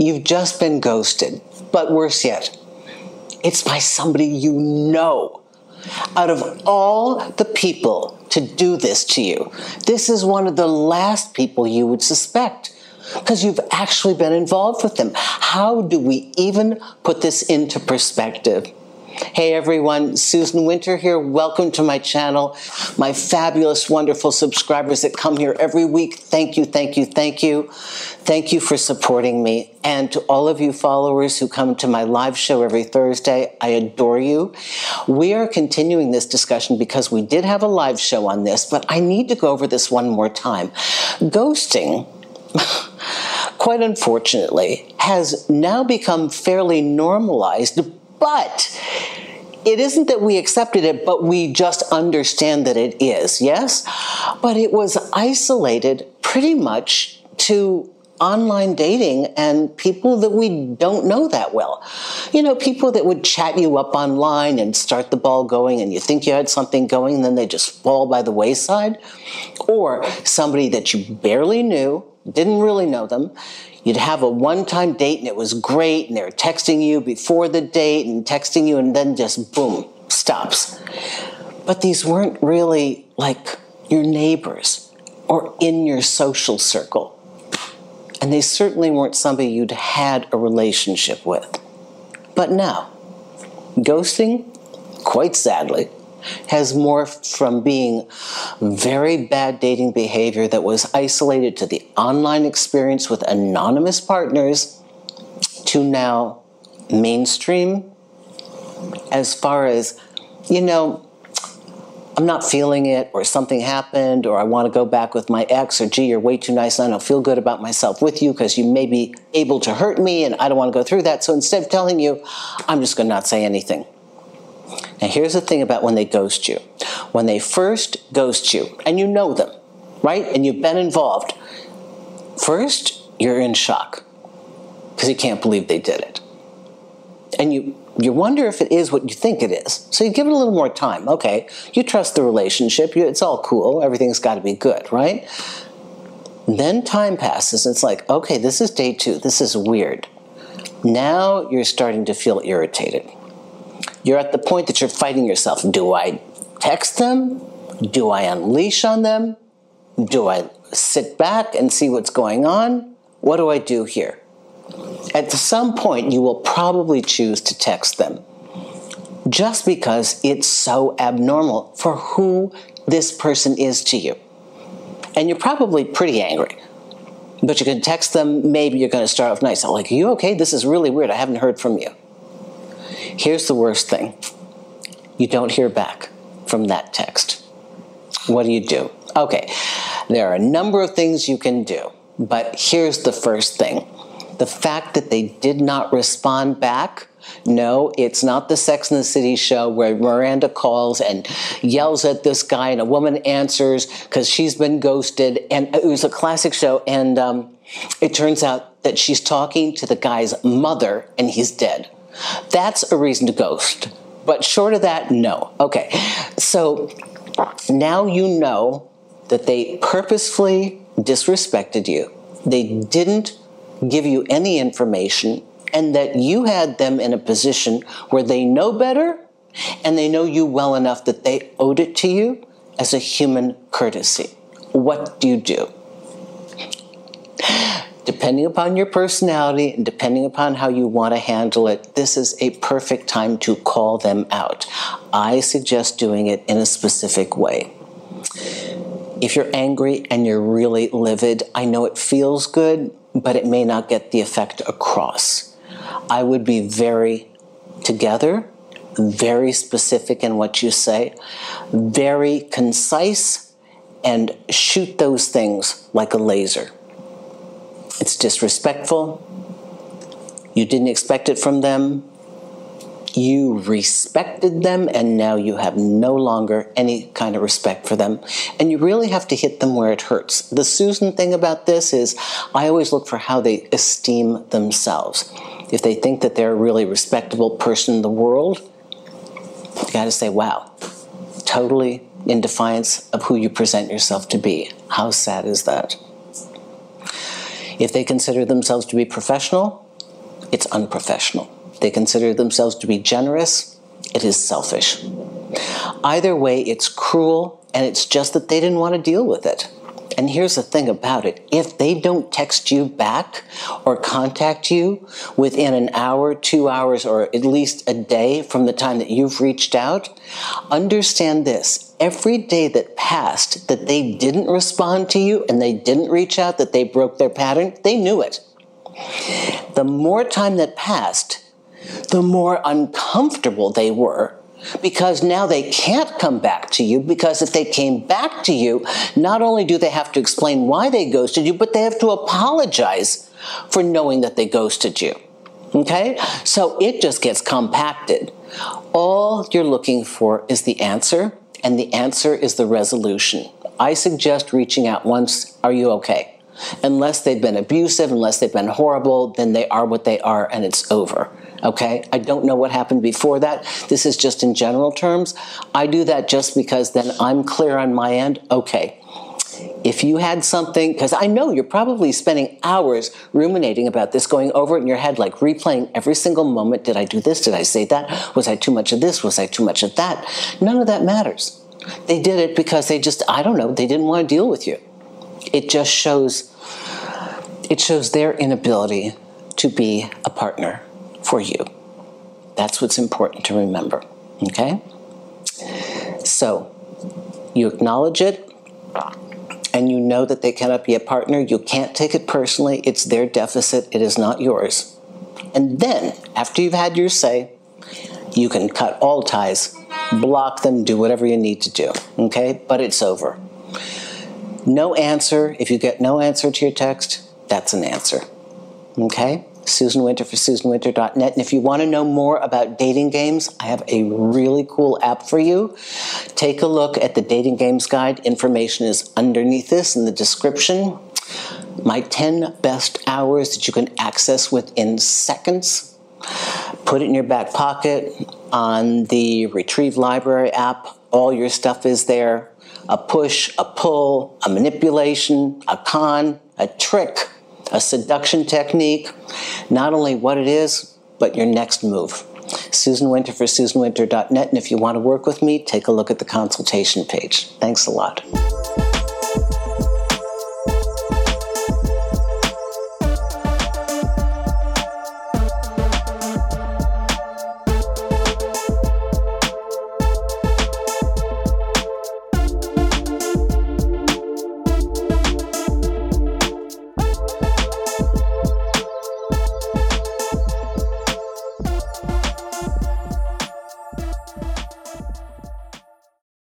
you've just been ghosted. But worse yet, it's by somebody you know. Out of all the people to do this to you, this is one of the last people you would suspect because you've actually been involved with them. How do we even put this into perspective? Hey everyone, Susan Winter here. Welcome to my channel. My fabulous, wonderful subscribers that come here every week. Thank you, thank you, thank you. Thank you for supporting me. And to all of you followers who come to my live show every Thursday, I adore you. We are continuing this discussion because we did have a live show on this, but I need to go over this one more time. Ghosting quite unfortunately, has now become fairly normalized, but it isn't that we accepted it, but we just understand that it is, yes? But it was isolated pretty much to online dating and people that we don't know that well. You know, people that would chat you up online and start the ball going and you think you had something going and then they just fall by the wayside. Or somebody that you barely knew, didn't really know them. You'd have a one time date and it was great and they were texting you before the date and texting you and then just boom, stops. But these weren't really like your neighbors or in your social circle. And they certainly weren't somebody you'd had a relationship with. But now, ghosting, quite sadly, has morphed from being very bad dating behavior that was isolated to the online experience with anonymous partners to now mainstream as far as, you know, I'm not feeling it, or something happened, or I want to go back with my ex, or gee, you're way too nice, and I don't feel good about myself with you because you may be able to hurt me, and I don't want to go through that. So instead of telling you, I'm just going to not say anything. Now, here's the thing about when they ghost you. When they first ghost you, and you know them, right? And you've been involved, first, you're in shock because you can't believe they did it. And you you wonder if it is what you think it is. So you give it a little more time. Okay, you trust the relationship. You, it's all cool. Everything's got to be good, right? Then time passes. It's like, okay, this is day two. This is weird. Now you're starting to feel irritated. You're at the point that you're fighting yourself. Do I text them? Do I unleash on them? Do I sit back and see what's going on? What do I do here? At some point, you will probably choose to text them just because it's so abnormal for who this person is to you. And you're probably pretty angry. But you can text them, maybe you're going to start off nice. I'm like, Are you okay? This is really weird. I haven't heard from you. Here's the worst thing you don't hear back from that text. What do you do? Okay, there are a number of things you can do, but here's the first thing the fact that they did not respond back. No, it's not the Sex and the City show where Miranda calls and yells at this guy and a woman answers because she's been ghosted. And it was a classic show. And um, it turns out that she's talking to the guy's mother and he's dead. That's a reason to ghost. But short of that, no. Okay. So now you know that they purposefully disrespected you. They didn't give you any information and that you had them in a position where they know better and they know you well enough that they owed it to you as a human courtesy. What do you do? Depending upon your personality and depending upon how you want to handle it, this is a perfect time to call them out. I suggest doing it in a specific way. If you're angry and you're really livid, I know it feels good, but it may not get the effect across. I would be very together, very specific in what you say, very concise, and shoot those things like a laser. It's disrespectful. You didn't expect it from them. You respected them, and now you have no longer any kind of respect for them. And you really have to hit them where it hurts. The Susan thing about this is I always look for how they esteem themselves. If they think that they're a really respectable person in the world, you got to say, wow, totally in defiance of who you present yourself to be. How sad is that? If they consider themselves to be professional, it's unprofessional. They consider themselves to be generous, it is selfish. Either way, it's cruel, and it's just that they didn't want to deal with it. And here's the thing about it if they don't text you back or contact you within an hour, two hours, or at least a day from the time that you've reached out, understand this. Every day that passed that they didn't respond to you and they didn't reach out, that they broke their pattern, they knew it. The more time that passed, the more uncomfortable they were because now they can't come back to you because if they came back to you, not only do they have to explain why they ghosted you, but they have to apologize for knowing that they ghosted you. Okay? So it just gets compacted. All you're looking for is the answer, and the answer is the resolution. I suggest reaching out once, are you okay? Unless they've been abusive, unless they've been horrible, then they are what they are and it's over. Okay, I don't know what happened before that. This is just in general terms. I do that just because then I'm clear on my end. Okay, if you had something, because I know you're probably spending hours ruminating about this, going over it in your head, like replaying every single moment. Did I do this? Did I say that? Was I too much of this? Was I too much of that? None of that matters. They did it because they just, I don't know, they didn't want to deal with you. It just shows, it shows their inability to be a partner for you. That's what's important to remember. Okay? So, you acknowledge it and you know that they cannot be a partner. You can't take it personally. It's their deficit, it is not yours. And then, after you've had your say, you can cut all ties, block them, do whatever you need to do. Okay? But it's over. No answer. If you get no answer to your text, that's an answer. Okay? Susan Winter for SusanWinter.net. And if you want to know more about dating games, I have a really cool app for you. Take a look at the Dating Games Guide. Information is underneath this in the description. My 10 best hours that you can access within seconds. Put it in your back pocket on the Retrieve Library app. All your stuff is there a push, a pull, a manipulation, a con, a trick a seduction technique, not only what it is, but your next move. Susan Winter for SusanWinter.net. And if you want to work with me, take a look at the consultation page. Thanks a lot.